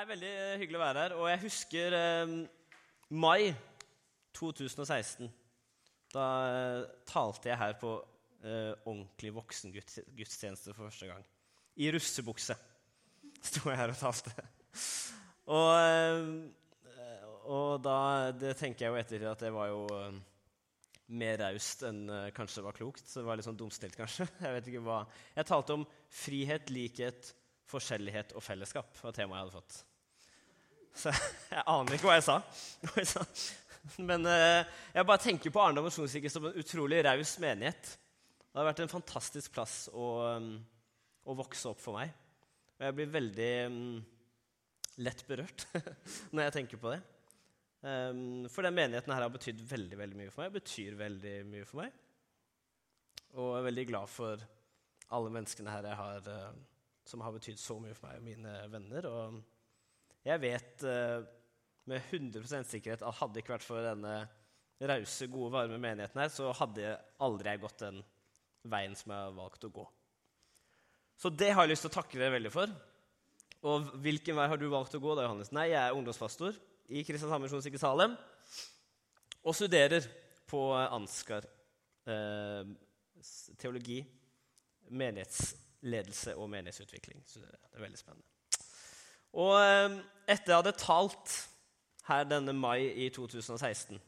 er veldig hyggelig å være her. Og jeg husker eh, mai 2016. Da eh, talte jeg her på eh, ordentlig voksengudstjeneste for første gang. I russebukse sto jeg her og talte. og, eh, og da det tenker jeg jo etter at det var jo eh, mer raust enn eh, kanskje var klokt. Så det var litt sånn dumstilt, kanskje. Jeg vet ikke hva. Jeg talte om frihet, likhet, forskjellighet og fellesskap. var temaet jeg hadde fått. Så jeg aner ikke hva jeg sa. Men eh, jeg bare tenker på Arendal misjonskirke som en utrolig raus menighet. Det har vært en fantastisk plass å, um, å, vokse opp for meg. Og jeg blir veldig um, lett berørt når jeg tenker på det. Um, for den menigheten her har betydd veldig veldig mye for meg. betyr veldig mye for meg. Og jeg er veldig glad for alle menneskene her har, uh, som har betydd så mye for meg og mine venner. Og jeg vet uh, med 100 sikkerhet at hadde det ikke vært for denne rause, gode, varme menigheten her, så hadde aldri jeg gått den veien som jeg har valgt å gå. Så det har jeg lyst til å takke dere veldig for. Og hvilken vei har du valgt å gå? da, Johannes? Nei, jeg er ungdomspastor i Kristiansand misjonskirke Salem og studerer på Ansgar eh, teologi, menighetsledelse og menighetsutvikling. Så det er veldig spennende. Og eh, etter jeg hadde talt her denne mai i 2016,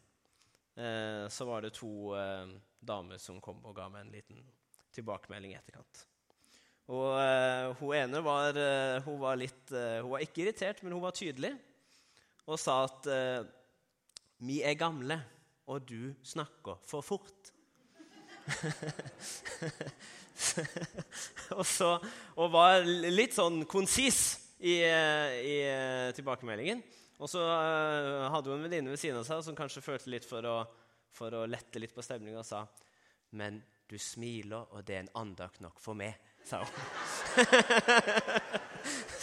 eh, så var det to eh, damer som kom og ga meg en liten tilbakemelding i etterkant. Og eh, hun ene var, eh, hun var litt Hun var ikke irritert, men hun var tydelig og sa at vi er gamle, og du snakker for fort. og, så, og var litt sånn konsis i, eh, i eh, tilbakemeldingen. Og så uh, hadde hun en venninne ved siden av seg som kanskje følte litt for å, for å lette litt på stemninga, og sa Men du smiler, og det er en andakt nok for meg, sa hun.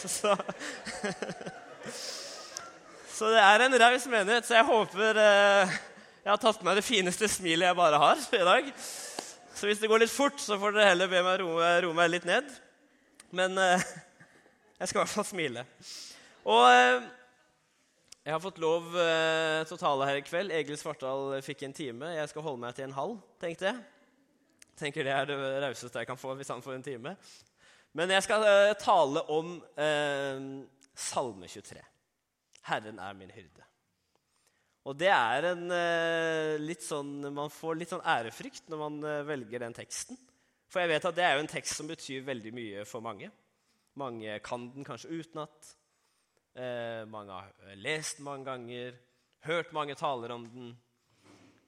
så så det er en raus menighet, så jeg håper eh, jeg har tatt med meg det fineste smilet jeg bare har i dag. Så hvis det går litt fort, så får dere heller be meg roe, roe meg litt ned. Men eh, jeg skal i hvert fall smile. Og eh, jeg har fått lov eh, til å tale her i kveld. Egil Svartdal fikk en time. Jeg skal holde meg til en halv, tenkte jeg. Tenker det er det rauseste jeg kan få hvis han får en time. Men jeg skal eh, tale om eh, Salme 23. 'Herren er min hyrde'. Og det er en eh, litt sånn, Man får litt sånn ærefrykt når man velger den teksten. For jeg vet at det er jo en tekst som betyr veldig mye for mange. Mange kan den kanskje utenat. Eh, mange har lest mange ganger, hørt mange taler om den.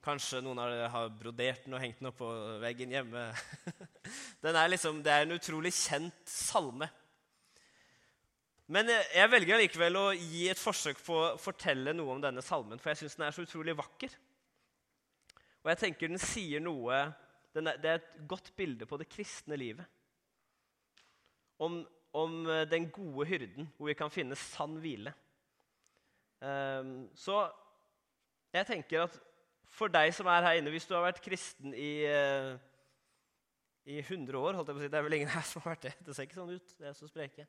Kanskje noen av dere har brodert den og hengt den opp på veggen hjemme. den er liksom, det er en utrolig kjent salme. Men jeg velger likevel å gi et forsøk på å fortelle noe om denne salmen, for jeg syns den er så utrolig vakker. Og jeg tenker den sier noe den er, Det er et godt bilde på det kristne livet. Om, om eh, den gode hyrden, hvor vi kan finne sann hvile. Um, så jeg tenker at for deg som er her inne, hvis du har vært kristen i uh, i 100 år. holdt jeg på å si. Det er vel ingen her som har vært det. Det ser ikke sånn ut. det er så spreke.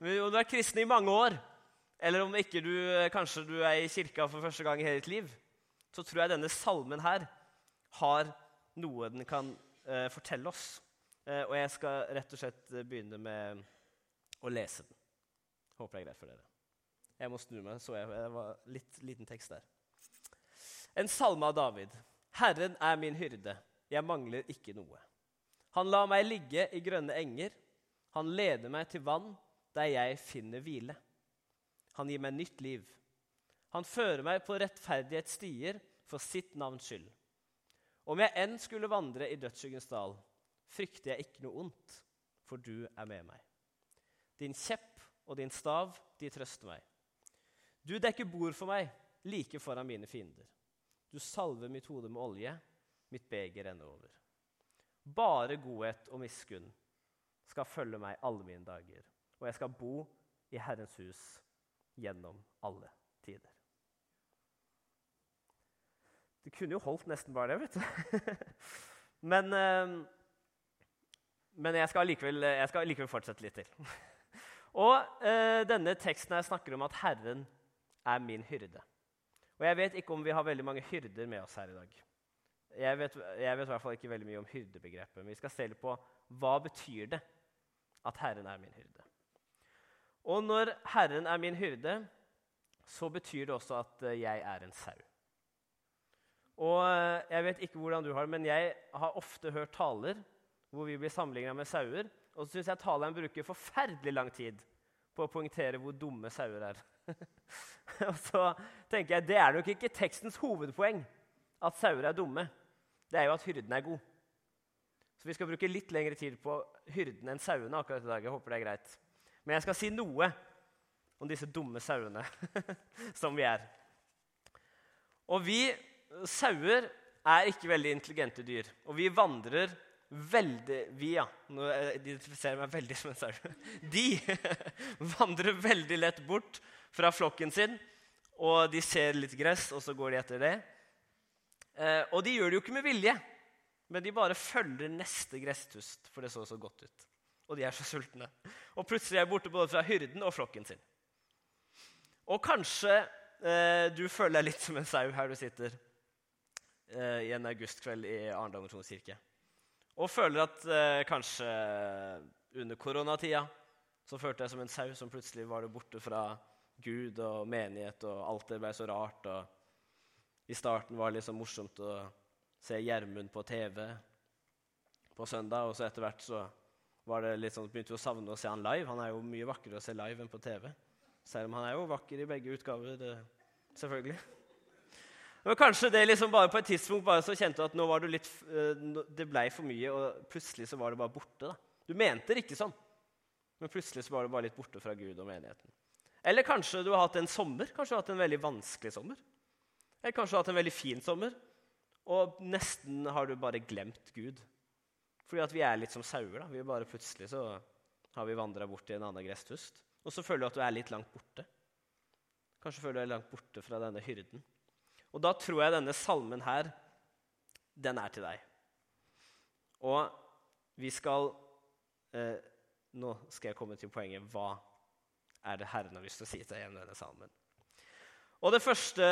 Men om du er kristen i mange år, eller om ikke du, kanskje du er i kirka for første gang i hele ditt liv, så tror jeg denne salmen her har noe den kan eh, fortelle oss. Eh, og jeg skal rett og slett begynne med å lese den. Håper det er greit for dere. Jeg må snu meg, så jeg, det var litt liten tekst der. En salme av David. Herren er min hyrde, jeg mangler ikke noe. Han lar meg ligge i grønne enger. Han leder meg til vann der jeg finner hvile. Han gir meg nytt liv. Han fører meg på rettferdighetsstier for sitt navns skyld. Om jeg enn skulle vandre i dødsskyggens dal, frykter jeg ikke noe ondt, for du er med meg. Din kjepp og din stav, de trøster meg. Du dekker bord for meg, like foran mine fiender. Du salver mitt hode med olje, mitt beger renner over. Bare godhet og miskunn skal følge meg alle mine dager, og jeg skal bo i Herrens hus gjennom alle tider. Det kunne jo holdt nesten bare det, vet du. men, eh, men jeg, skal likevel, fortsette litt til. Og eh, denne teksten her snakker om at Herren er min hyrde. Og jeg vet ikke om vi har veldig mange hyrder med oss her i dag. Jeg vet, jeg vet i hvert fall ikke veldig mye om hyrdebegrepet, men vi skal se litt på hva betyr det at Herren er min hyrde. Og når Herren er min hyrde, så betyr det også at eh, jeg er en sau. Og eh, Jeg vet ikke hvordan du har det, men jeg har ofte hørt taler hvor vi blir sammenligna med sauer. Og så syns jeg taleren bruker forferdelig lang tid på å poengtere hvor dumme sauer er. og så tenker jeg det er nok ikke tekstens hovedpoeng at sauer er dumme. Det er jo at hyrden er god. Så vi skal bruke litt lengre tid på hyrden enn sauene akkurat i dag. Jeg håper det er greit. Men jeg skal si noe om disse dumme sauene som vi er. Og vi sauer er ikke veldig intelligente dyr. Og vi vandrer veldig Vi, ja. Nå identifiserer jeg meg veldig som en sau. De vandrer veldig lett bort fra flokken sin, og de ser litt gress, og så går de etter det. Eh, og de gjør det jo ikke med vilje, men de bare følger neste gresstust, for det så så godt ut. Og de er så sultne. Og plutselig er de borte både fra hyrden og flokken sin. Og kanskje eh, du føler deg litt som en sau her du sitter eh, i en augustkveld i Arendal misjonskirke og føler at eh, kanskje under koronatida så følte jeg som en sau som plutselig var det borte fra Gud og menighet, og alt det ble så rart. og I starten var det liksom morsomt å se Gjermund på TV på søndag, og så etter hvert så var det litt sånn, begynte vi å savne å se han live. Han er jo mye vakrere å se live enn på TV. Selv om han er jo vakker i begge utgaver, selvfølgelig. Men kanskje det liksom bare på et tidspunkt bare så kjente du at nå var du litt, eh, det ble for mye, og plutselig så var det bare borte. da. Du mente det ikke sånn, men plutselig så var det bare litt borte fra Gud og menigheten. Eller kanskje du har hatt en sommer, kanskje du har hatt en veldig vanskelig sommer. Eller kanskje du har hatt en veldig fin sommer, og nesten har du bare glemt Gud. Fordi at vi er litt som sauer. da. Vi bare Plutselig så har vi vandra bort til en annen gresstust. Og så føler du at du er litt langt borte. Kanskje føler du deg langt borte fra denne hyrden. Og da tror jeg denne salmen her, den er til deg. Og vi skal eh, Nå skal jeg komme til poenget. Hva er det Herren har lyst til å si til deg gjennom denne salmen? Og det første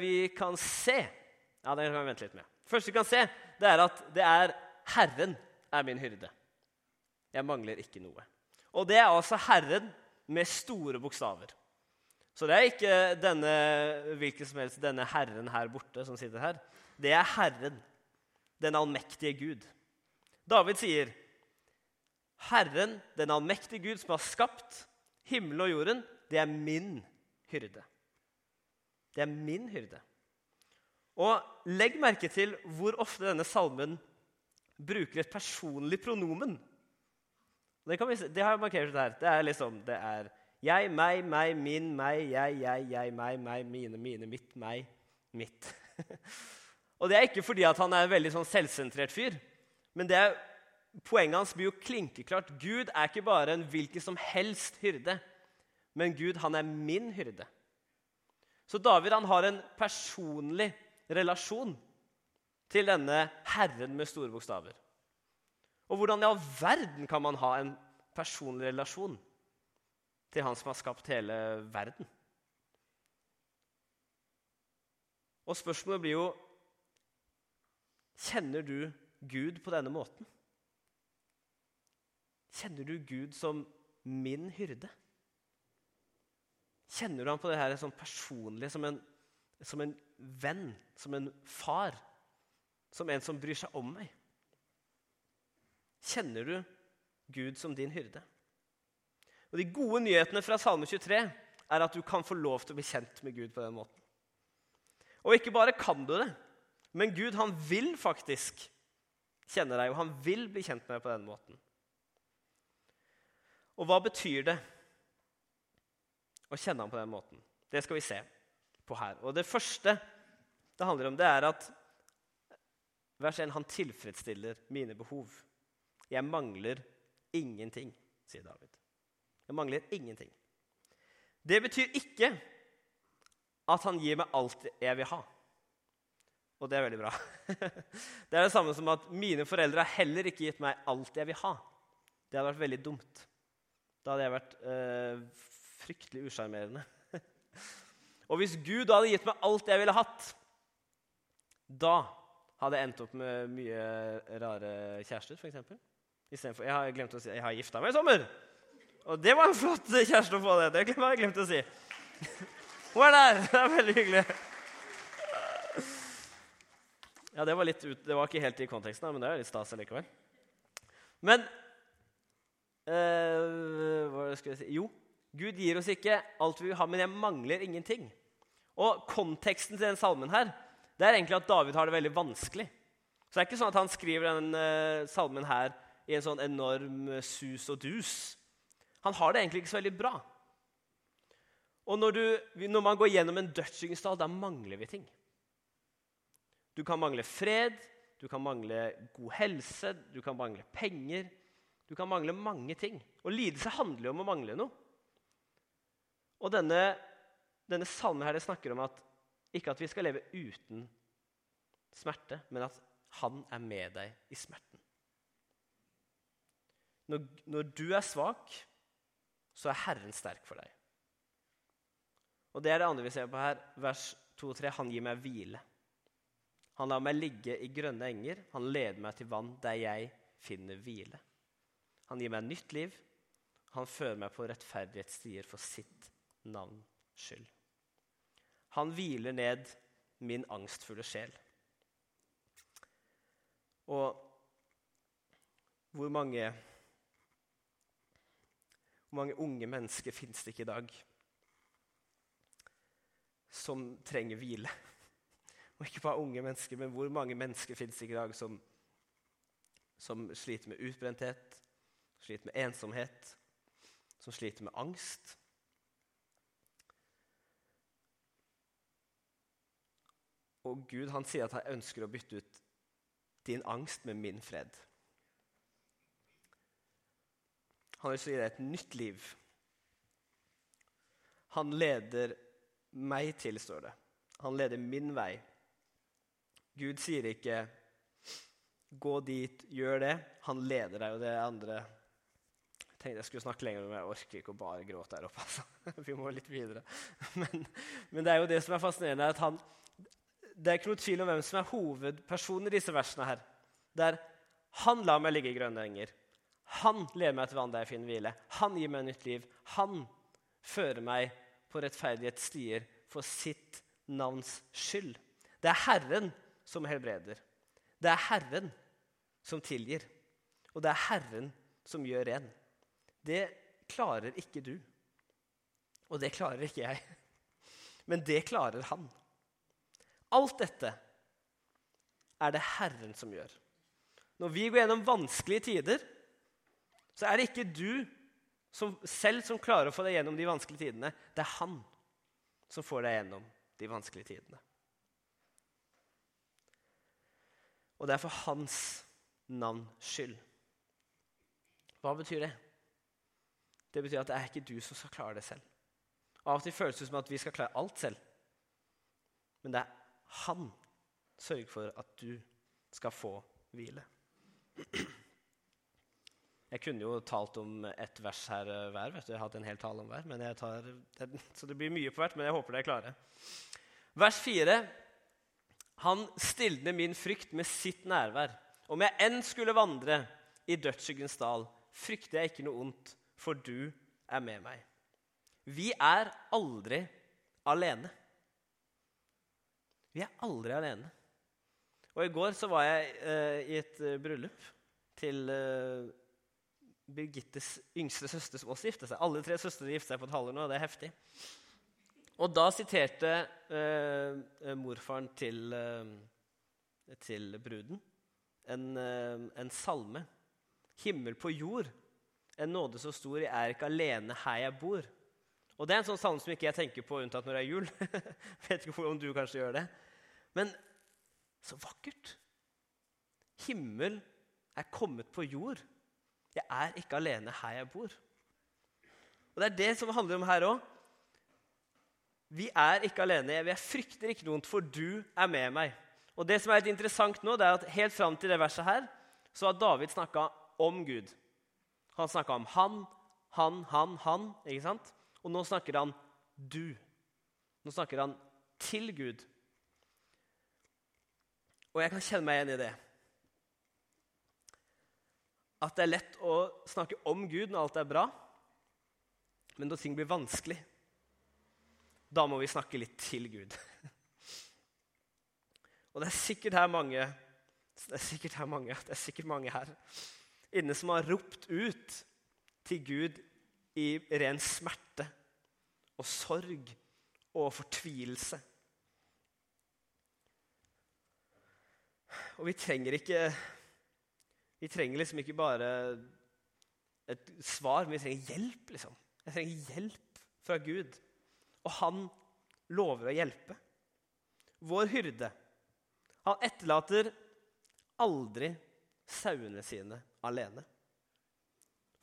vi kan se Ja, det kan vi vente litt med. Det første vi kan se, det er at det er Herren er min hyrde. Jeg mangler ikke noe. Og det er altså Herren med store bokstaver. Så det er ikke denne, hvilken som helst, denne Herren her borte som sitter her. Det er Herren, den allmektige Gud. David sier, 'Herren, den allmektige Gud, som har skapt himmelen og jorden, det er min hyrde.' Det er min hyrde. Og legg merke til hvor ofte denne salmen bruker et personlig pronomen. Det, vi, det har jeg markert her. Det er liksom, det er jeg, meg, meg, min, meg, jeg, jeg, jeg, meg, meg, mine, mine, mitt, meg, mitt. og det er ikke fordi han er en veldig sånn selvsentrert fyr, men det er, poenget hans blir jo klinkeklart. Gud er ikke bare en hvilken som helst hyrde, men Gud, han er min hyrde. Så David han har en personlig relasjon til denne Herren med store bokstaver. Og hvordan i all verden kan man ha en personlig relasjon til han som har skapt hele verden. Og spørsmålet blir jo Kjenner du Gud på denne måten? Kjenner du Gud som min hyrde? Kjenner du ham på det her sånn personlig, som en, som en venn, som en far? Som en som bryr seg om meg? Kjenner du Gud som din hyrde? Og De gode nyhetene fra Salme 23 er at du kan få lov til å bli kjent med Gud på den måten. Og ikke bare kan du det, men Gud han vil faktisk kjenne deg, og han vil bli kjent med deg på den måten. Og hva betyr det å kjenne ham på den måten? Det skal vi se på her. Og det første det handler om, det er at vers 1 han tilfredsstiller mine behov. Jeg mangler ingenting, sier David. Jeg mangler ingenting. Det betyr ikke at han gir meg alt jeg vil ha. Og det er veldig bra. Det er det samme som at mine foreldre har heller ikke gitt meg alt jeg vil ha. Det hadde vært veldig dumt. Da hadde jeg vært øh, fryktelig usjarmerende. og hvis Gud hadde gitt meg alt jeg ville hatt, da hadde jeg endt opp med mye rare kjærester, f.eks. Istedenfor Jeg har glemt å si jeg har gifta meg i sommer. Og det var en flott kjæreste å få. Det Det har jeg glemt å si. Hun er der! Det er veldig hyggelig. Ja, det var, litt ut, det var ikke helt i konteksten, men det er litt stas likevel. Men øh, Hva skal jeg si Jo, Gud gir oss ikke alt vi vil ha, men jeg mangler ingenting. Og konteksten til den salmen her, det er egentlig at David har det veldig vanskelig. Så det er ikke sånn at han skriver den uh, salmen her i en sånn enorm sus og dus. Han har det egentlig ikke så veldig bra. Og når, du, når man går gjennom en dødssyngestall, da mangler vi ting. Du kan mangle fred, du kan mangle god helse, du kan mangle penger. Du kan mangle mange ting. Og lidelse handler jo om å mangle noe. Og denne, denne salmen her det snakker om at ikke at vi skal leve uten smerte, men at han er med deg i smerten. Når, når du er svak, så er Herren sterk for deg. Og Det er det andre vi ser på her. Vers 2-3. Han gir meg hvile. Han lar meg ligge i grønne enger. Han leder meg til vann der jeg finner hvile. Han gir meg nytt liv. Han fører meg på rettferdighetsstier for sitt navns skyld. Han hviler ned min angstfulle sjel. Og hvor mange hvor mange unge mennesker fins det ikke i dag som trenger hvile? Og ikke bare unge mennesker, men hvor mange mennesker fins det ikke i dag som, som sliter med utbrenthet, sliter med ensomhet, som sliter med angst? Og Gud han sier at han ønsker å bytte ut din angst med min fred. Han vil gi deg et nytt liv. Han leder meg til, står det. Han leder min vei. Gud sier ikke 'gå dit, gjør det'. Han leder deg, og det andre Jeg tenkte jeg skulle snakke lenger, men jeg orker ikke å bare gråte der oppe. altså. Vi må litt videre. Men, men, det er jo det som er fascinerende, at han, det er ikke noe tvil om hvem som er hovedpersonen i disse versene. her. Det er han lar meg ligge i grønne enger. Han leder meg til vann der jeg finner hvile. Han gir meg nytt liv. Han fører meg på rettferdighetsstier for sitt navns skyld. Det er Herren som helbreder. Det er Herren som tilgir. Og det er Herren som gjør ren. Det klarer ikke du. Og det klarer ikke jeg. Men det klarer han. Alt dette er det Herren som gjør. Når vi går gjennom vanskelige tider, så er det ikke du som, selv som klarer å få deg gjennom de vanskelige tidene. Det er han som får deg gjennom de vanskelige tidene. Og det er for hans navns skyld. Hva betyr det? Det betyr at det er ikke du som skal klare det selv. Av og til føles det som at vi skal klare alt selv. Men det er han sørger for at du skal få hvile. Jeg kunne jo talt om ett vers her eh, hver. vet du. Jeg har hatt en hel tale om hver. men jeg tar, Så det blir mye på hvert, men jeg håper dere er klare. Vers 4. Han stilner min frykt med sitt nærvær. Om jeg enn skulle vandre i dødsskyggens dal, frykter jeg ikke noe ondt, for du er med meg. Vi er aldri alene. Vi er aldri alene. Og I går så var jeg eh, i et uh, bryllup til uh, Birgittes yngste søster som også giftet seg. Alle tre søstrene gifter seg på et halvår nå, det er heftig. Og da siterte morfaren til, til bruden en, en, salme. Himmel på jord, en nåde så stor, jeg er ikke alene her jeg bor. Og det er en sånn salme som ikke jeg tenker på unntatt når det er jul. Vet ikke om du kanskje gjør det. Men så vakkert. Himmel er kommet på jord. Jeg er ikke alene her jeg bor. Og Det er det som handler om her òg. Vi er ikke alene. Jeg frykter ikke noe, for du er med meg. Og det som er litt interessant nå, det er at Helt fram til det verset her så har David snakka om Gud. Han snakka om han, han, han, han. ikke sant? Og nå snakker han du. Nå snakker han til Gud. Og jeg kan kjenne meg igjen i det. At det er lett å snakke om Gud når alt er bra, men når ting blir vanskelig, da må vi snakke litt til Gud. Og det er sikkert her mange det er sikkert her mange, det er sikkert mange her inne som har ropt ut til Gud i ren smerte og sorg og fortvilelse. Og vi trenger ikke Vi trenger liksom ikke bare et svar, men vi trenger hjelp, liksom. Jeg trenger hjelp fra Gud. Og han lover å hjelpe. Vår hyrde, han etterlater aldri sauene sine alene.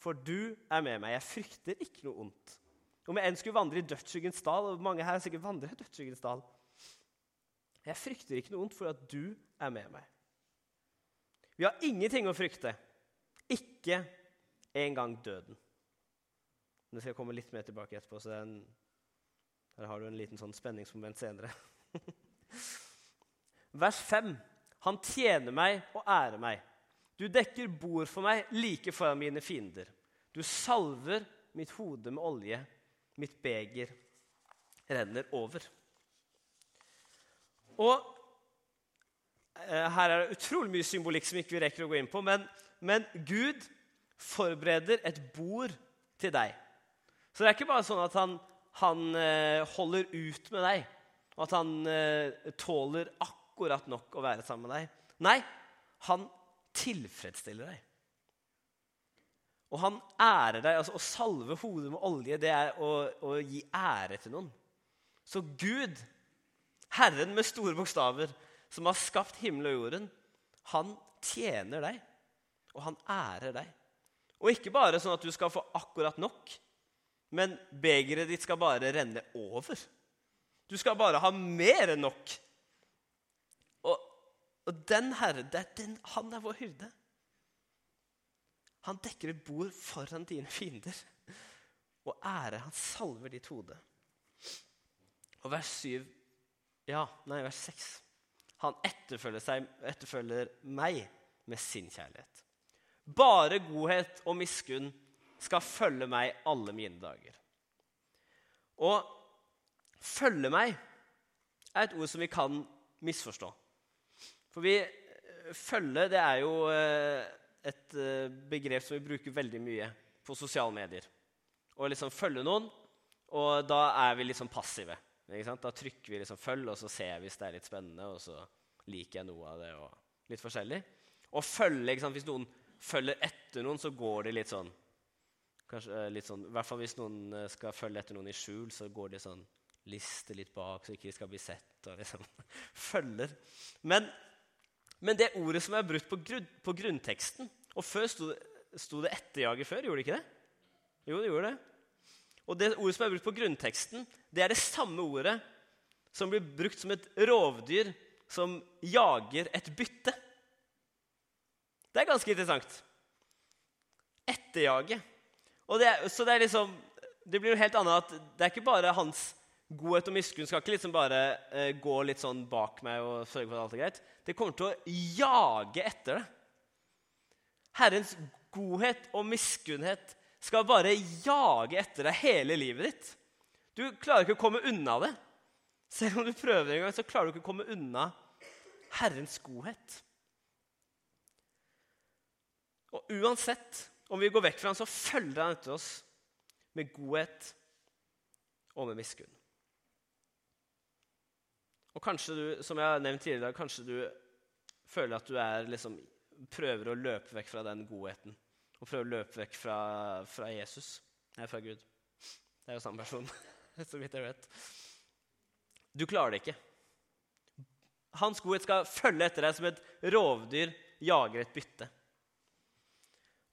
For du er med meg. Jeg frykter ikke noe ondt. Om jeg enn skulle vandre i dødsskyggens dal, og mange her sikkert vandrer i dødsskyggens dal Jeg frykter ikke noe ondt, for at du er med meg. Vi har ingenting å frykte, ikke engang døden. Det skal jeg komme litt mer tilbake etterpå, så den, her har du en liten sånn spenningsmoment senere. Vers 5. Han tjener meg og ærer meg. Du dekker bord for meg like foran mine fiender. Du salver mitt hode med olje. Mitt beger renner over. Og her er det utrolig mye symbolikk som ikke vi rekker å gå inn på. Men, men, Gud forbereder et bord til deg. Så det er ikke bare sånn at han, han eh, holder ut med deg, og at han eh, tåler akkurat nok å være sammen med deg. Nei, han tilfredsstiller deg. Og han ærer deg. altså Å salve hodet med olje, det er å, å gi ære til noen. Så Gud, Herren med store bokstaver, som har skapt himmel og jorden, han tjener deg, og han ærer deg. Og ikke bare sånn at du skal få akkurat nok, men begeret ditt skal bare renne over. Du skal bare ha mer enn nok. Og, og den Herre, er den, han er vår hyrde. Han dekker et bord foran dine fiender og ære. Han salver ditt hode. Og vers 7 Ja, nei, vers 6. Han etterfølger, seg, etterfølger meg med sin kjærlighet. Bare godhet og miskunn skal følge meg alle mine dager. Og følge meg er et ord som vi kan misforstå. For vi eh, følge det er jo eh, et eh, begrep som vi bruker veldig mye på sosiale medier. Å liksom følge noen, og da er vi liksom passive. Da trykker vi liksom 'følg', og så ser jeg hvis det er litt spennende, og så liker jeg noe av det. og Litt forskjellig. Og følge, Hvis noen følger etter noen, så går de litt sånn Kanskje eh, litt sånn, I hvert fall hvis noen eh, skal følge etter noen i skjul, så går de sånn liste litt bak, så ikke de skal bli sett. og liksom Følger. Men, men det ordet som er brutt på, grunn, på grunnteksten Og før sto det, sto det 'etterjager' før, gjorde det ikke det? Jo, det gjorde det. Og det ordet som er brukt på grunnteksten, det er det samme ordet som blir brukt som et rovdyr som jager et bytte. Det er ganske interessant. Etterjage. Det, så det er liksom Det blir jo helt annet at det er ikke bare hans godhet og miskunn skal ikke liksom bare eh, gå litt sånn bak meg og sørge for at alt er greit. Det kommer til å jage etter det. Herrens godhet og miskunnhet skal bare jage etter deg hele livet ditt. Du klarer ikke å komme unna det. Selv om du prøver en gang, så klarer du ikke å komme unna Herrens godhet. Og uansett om vi går vekk fra ham, så følger han etter oss med godhet og med miskunn. Og kanskje du, som jeg har nevnt tidligere, kanskje du føler at du er, liksom, prøver å løpe vekk fra den godheten og prøver å løpe vekk fra, fra Jesus. Nei, fra Gud. Det er jo samme person, så vidt jeg vet. Du klarer det ikke. Hans godhet skal følge etter deg som et rovdyr jager et bytte.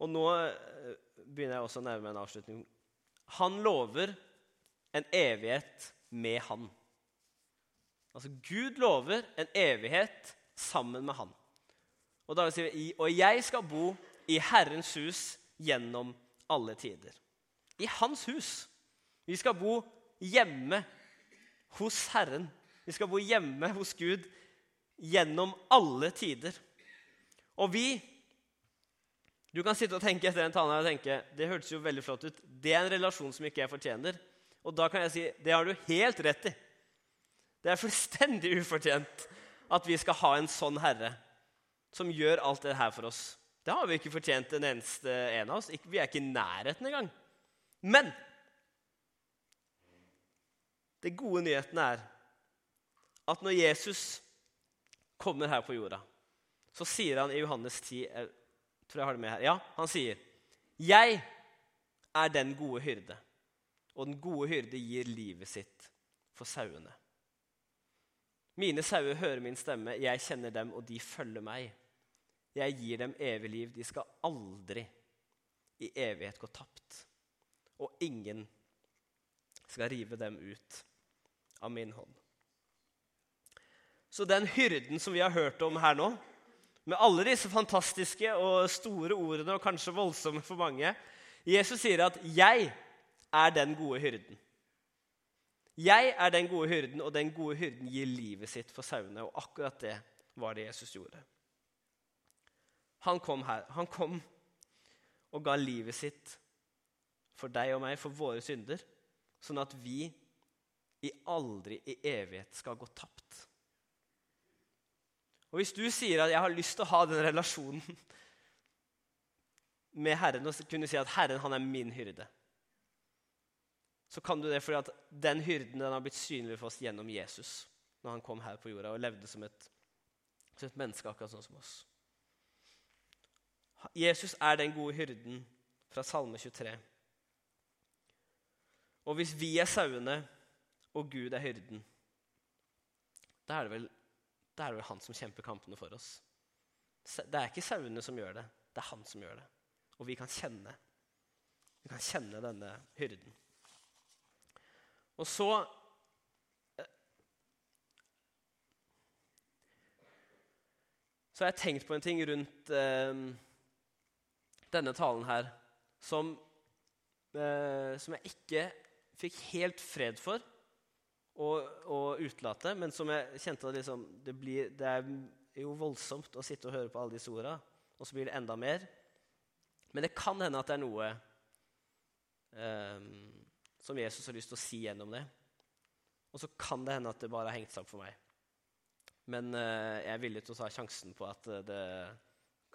Og nå eh, begynner jeg også å nærme meg en avslutning. Han lover en evighet med han. Altså Gud lover en evighet sammen med han. Og da vil si, og jeg skal bo i Herrens hus gjennom alle tider. i hans hus. Vi skal bo hjemme hos Herren. Vi skal bo hjemme hos Gud gjennom alle tider. Og vi Du kan sitte og tenke etter den talen og tenke det hørtes jo veldig flott ut. Det er en relasjon som ikke jeg fortjener. Og da kan jeg si det har du helt rett i. Det er fullstendig ufortjent at vi skal ha en sånn herre som gjør alt det her for oss. Det har vi ikke fortjent, en eneste en av oss. Vi er ikke i nærheten engang. Men det gode nyheten er at når Jesus kommer her på jorda, så sier han i Johannes 10 jeg tror jeg har det med her, Ja, han sier, 'Jeg er den gode hyrde, og den gode hyrde gir livet sitt for sauene.' Mine sauer hører min stemme, jeg kjenner dem, og de følger meg. Jeg gir dem evig liv. De skal aldri i evighet gå tapt. Og ingen skal rive dem ut av min hånd. Så den hyrden som vi har hørt om her nå, med alle disse fantastiske og store ordene, og kanskje voldsomme for mange Jesus sier at 'jeg er den gode hyrden'. Jeg er den gode hyrden, og den gode hyrden gir livet sitt for sauene. Og akkurat det var det Jesus gjorde. Han kom her. Han kom og ga livet sitt for deg og meg, for våre synder, sånn at vi i aldri i evighet skal gå tapt. Og Hvis du sier at 'jeg har lyst til å ha den relasjonen med Herren' og kunne si at 'Herren han er min hyrde', så kan du det fordi at den hyrden den har blitt synlig for oss gjennom Jesus når han kom her på jorda og levde som et, som et menneske akkurat sånn som oss. Jesus er den gode hyrden fra Salme 23. Og hvis vi er sauene, og Gud er hyrden, da er det vel, da er det vel han som kjemper kampene for oss. Det er ikke sauene som gjør det, det er han som gjør det. Og vi kan kjenne, vi kan kjenne denne hyrden. Og så eh, Så har jeg tenkt på en ting rundt eh, denne talen her som, eh, som jeg ikke fikk helt fred for å utelate, men som jeg kjente liksom, det, blir, det, er jo voldsomt å sitte og høre på alle disse orda, og så blir det enda mer. Men det kan hende at det er noe um, som Jesus har lyst til å si gjennom det. Og så kan det hende at det bare har hengt seg opp for meg. Men uh, jeg er villig til å ta sjansen på at det,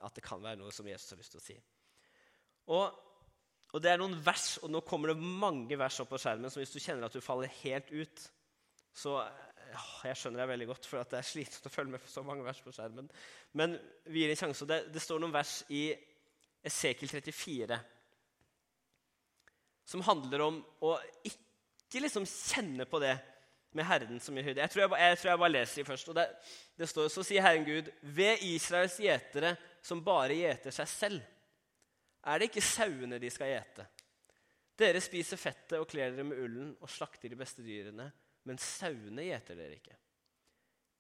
at det kan være noe som Jesus har lyst til å si. Og, og, det er noen vers, og nå kommer det mange vers opp på skjermen, så hvis du kjenner at du faller helt ut, så Jeg skjønner det veldig godt, for det er slitsomt å følge med på så mange vers på skjermen. Men vi gir en sjanse. Det, det står noen vers i Esekiel 34 som handler om å ikke liksom kjenne på det med Herren som gir høyde. Jeg tror jeg, jeg, tror jeg bare leser det først. og det, det står, Så sier Herren Gud, ved Israels gjetere som bare gjeter seg selv er det ikke sauene de skal gjete. Dere spiser fettet og kler dere med ullen og slakter de beste dyrene, men sauene gjeter dere ikke.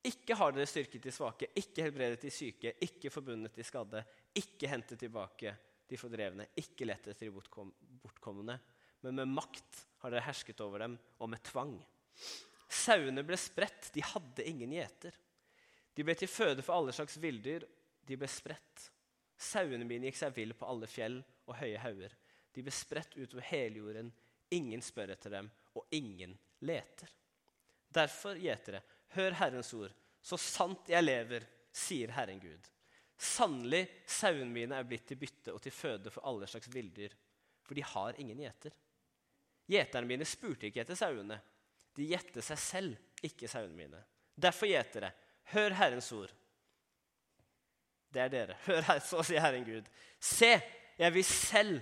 Ikke har dere styrket de svake, ikke helbredet de syke, ikke forbundet de skadde, ikke hentet tilbake de fordrevne, ikke lett etter de bortkom bortkomne, men med makt har dere hersket over dem, og med tvang. Sauene ble spredt, de hadde ingen gjeter. De ble til føde for alle slags villdyr, de ble spredt. Sauene mine gikk seg vill på alle fjell og høye hauger. De ble spredt utover hele jorden. Ingen spør etter dem, og ingen leter. Derfor, gjetere, hør Herrens ord. Så sant jeg lever, sier Herren Gud. Sannelig, sauene mine er blitt til bytte og til føde for alle slags villdyr, for de har ingen gjeter. Gjeterne mine spurte ikke etter sauene. De gjette seg selv, ikke sauene mine. Derfor, gjetere, hør Herrens ord det er dere. Hør her, så sier Herren Gud. Se, jeg vil selv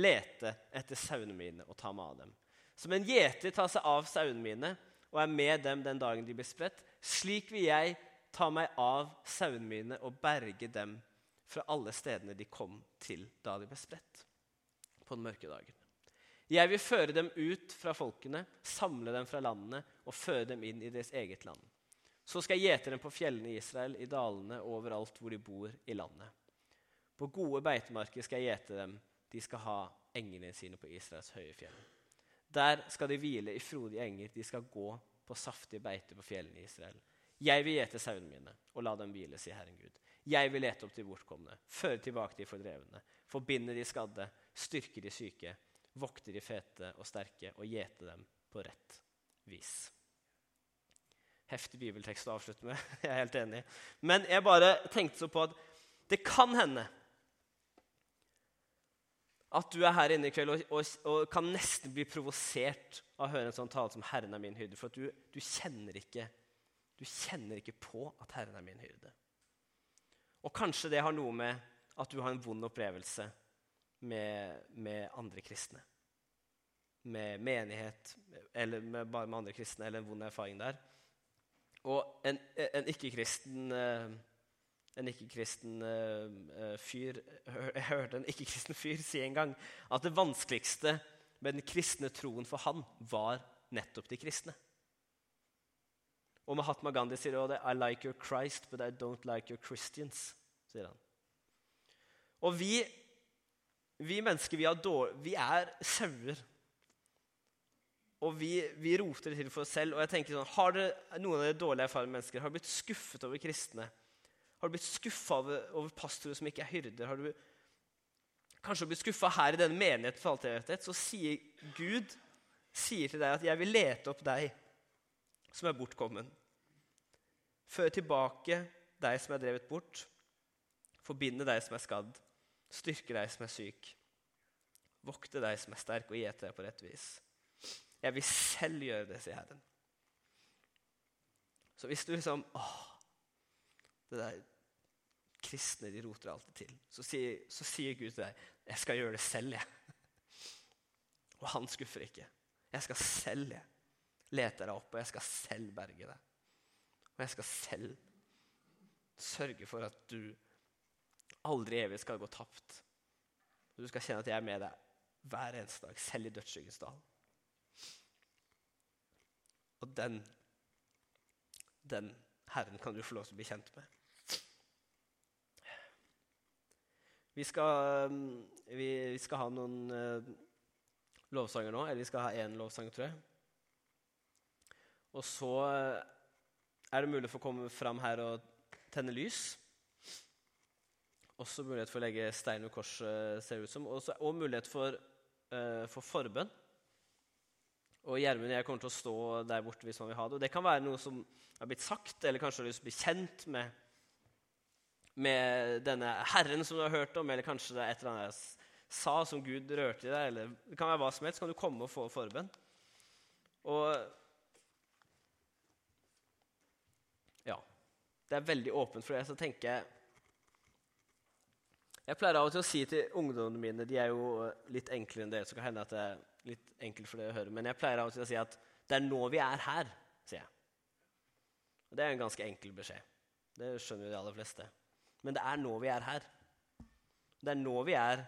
lete etter sauene mine og ta meg av dem. Som en gjeter tar seg av sauene mine og er med dem den dagen de blir spredt, slik vil jeg ta meg av sauene mine og berge dem fra alle stedene de kom til da de ble spredt på den mørke dagen. Jeg vil føre dem ut fra folkene, samle dem fra landene og føre dem inn i deres eget land. Så skal jeg gjete dem på fjellene i Israel, i dalene og overalt hvor de bor i landet. På gode beitemarker skal jeg gjete dem. De skal ha englene sine på Israels høye fjell. Der skal de hvile i frodige enger, de skal gå på saftige beiter på fjellene i Israel. Jeg vil gjete sauene mine og la dem hvile, sier Herren Gud. Jeg vil lete opp de bortkomne, føre tilbake de fordrevne, forbinde de skadde, styrke de syke, vokte de fete og sterke og gjete dem på rett vis. Heftig bibeltekst å avslutte med. Jeg er helt enig. Men jeg bare tenkte så på at det kan hende at du er her inne i kveld og, og, og kan nesten bli provosert av å høre en sånn tale som 'Herren er min hyrde', for at du, du, kjenner ikke, du kjenner ikke på at 'Herren er min hyrde'. Og kanskje det har noe med at du har en vond opplevelse med, med andre kristne. Med menighet, eller med, bare med andre kristne, eller en vond erfaring der. Og en, en ikke-kristen eh, en ikke-kristen uh, fyr Jeg hørte en ikke-kristen fyr si en gang at det vanskeligste med den kristne troen for han var nettopp de kristne. Og Mahatma Gandhi sier også det. I like your Christ, but I don't like your Christians. sier han. Og vi, vi mennesker, vi, dårlig, vi er sauer. Og vi, vi, roter det til for oss selv. Og jeg tenker sånn, Har dere noen av dere dårlige erfarne mennesker har blitt skuffet over kristne? Har du blitt skuffa over, pastorer som ikke er hyrder? Har du kanskje blitt skuffa her i denne menigheten, så sier Gud sier til deg at 'jeg vil lete opp deg som er bortkommen'. Føre tilbake deg som er drevet bort. Forbinde deg som er skadd. Styrke deg som er syk. Vokte deg som er sterk, og gjete deg på rett vis. Jeg vil selv gjøre det, sier Herren. Så hvis du liksom åh, det der kristne de roter alltid til. Så sier, så sier Gud til deg 'Jeg skal gjøre det selv', jeg. Og han skuffer ikke. Jeg skal selv jeg. lete deg opp, og jeg skal selv berge deg. Og jeg skal selv sørge for at du aldri evig skal gå tapt. Og du skal kjenne at jeg er med deg hver eneste dag, selv i dødsskyggens dal. Og den, den Herren kan du få lov til å bli kjent med. Vi skal, um, vi, vi skal ha noen uh, lovsanger nå. Eller vi skal ha én lovsang, tror jeg. Og så uh, er det mulig for å komme fram her og tenne lys. Også mulighet for å legge stein ved korset, ser det ut som. Også, og mulighet for, uh, for forbønn. Og Gjermund og jeg kommer til å stå der borte hvis man vil ha det. Og det kan være noe som har blitt sagt, eller kanskje har lyst til å bli kjent med med denne Herren som du har hørt om, eller kanskje det er et eller annet jeg sa som Gud rørte i deg, eller det kan være hva som helst, kan du komme og få forbønn. Og ja, det er veldig åpent for det. Så tenker jeg Jeg pleier av og til å si til ungdommene mine De er jo litt enklere enn dere, så kan hende at det er litt enkelt for dere å høre. Men jeg pleier av og til å si at det er nå vi er her, sier jeg. Og det er en ganske enkel beskjed. Det skjønner jo de aller fleste men det er nå vi er her. Det er nå vi er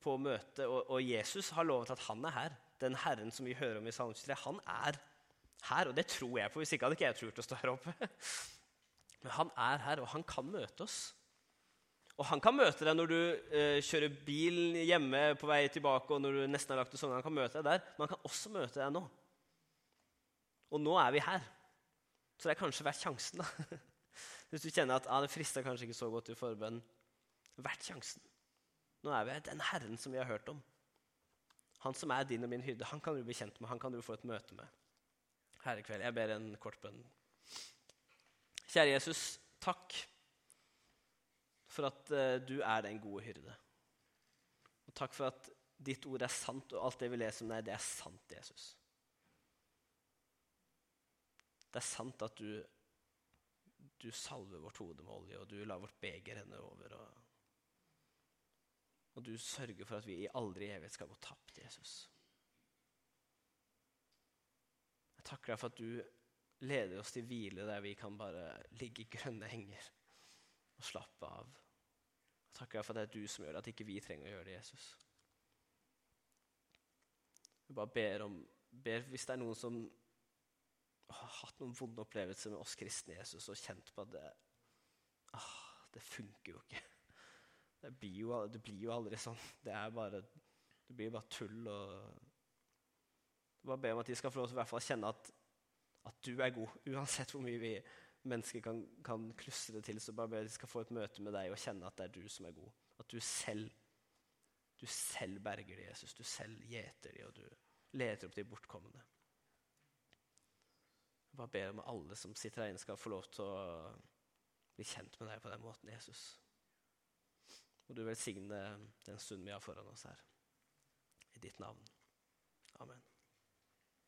på møte, og, og Jesus har lovet at han er her. Den Herren som vi hører om i Salme 23, han er her. Og det tror jeg på, hvis ikke hadde ikke jeg turt å stå her oppe. Men han er her, og han kan møte oss. Og han kan møte deg når du eh, kjører bil hjemme på vei tilbake, og når du nesten har lagt det sånn. Han kan møte deg der, men han kan også møte deg nå. Og nå er vi her. Så det er kanskje verdt sjansen, da. Hvis du kjenner at ah, det frister kanskje ikke så godt i forbønn, verdt sjansen. Nå er vi. Den Herren som vi har hørt om. Han som er din og min hyrde, han kan du bli kjent med, han kan du få et møte med her i kveld. Jeg ber en kort bønn. Kjære Jesus, takk for at uh, du er den gode hyrde. Og takk for at ditt ord er sant, og alt det vi leser om deg, det er sant, Jesus. Det er sant at du du salver vårt hode med olje, og du lar vårt beger renne over. Og, og du sørger for at vi i aldri evighet skal gå tapt, Jesus. Jeg takker deg for at du leder oss til hvile der vi kan bare ligge i grønne henger og slappe av. Jeg takker deg for at det er du som gjør det, at ikke vi trenger å gjøre det, Jesus. Jeg bare ber om ber Hvis det er noen som har hatt noen vonde opplevelser med oss kristne Jesus og kjent på at det, ah, det funker jo ikke. Det blir, jo, det blir, jo, aldri sånn. Det er bare Det blir bare tull. og Bare be om at de skal få lov til å kjenne at, at du er god. Uansett hvor mye vi mennesker kan, kan klusse det til, så bare be at de skal få et møte med deg og kjenne at det er du som er god. At du selv, du selv berger de, Jesus. Du selv gjeter de, og du leter opp de bortkomne. Jeg bare ber om alle som sitter her inne, skal få lov til å bli kjent med deg på den måten, Jesus. Og du velsigne den stunden vi har foran oss her. I ditt navn. Amen.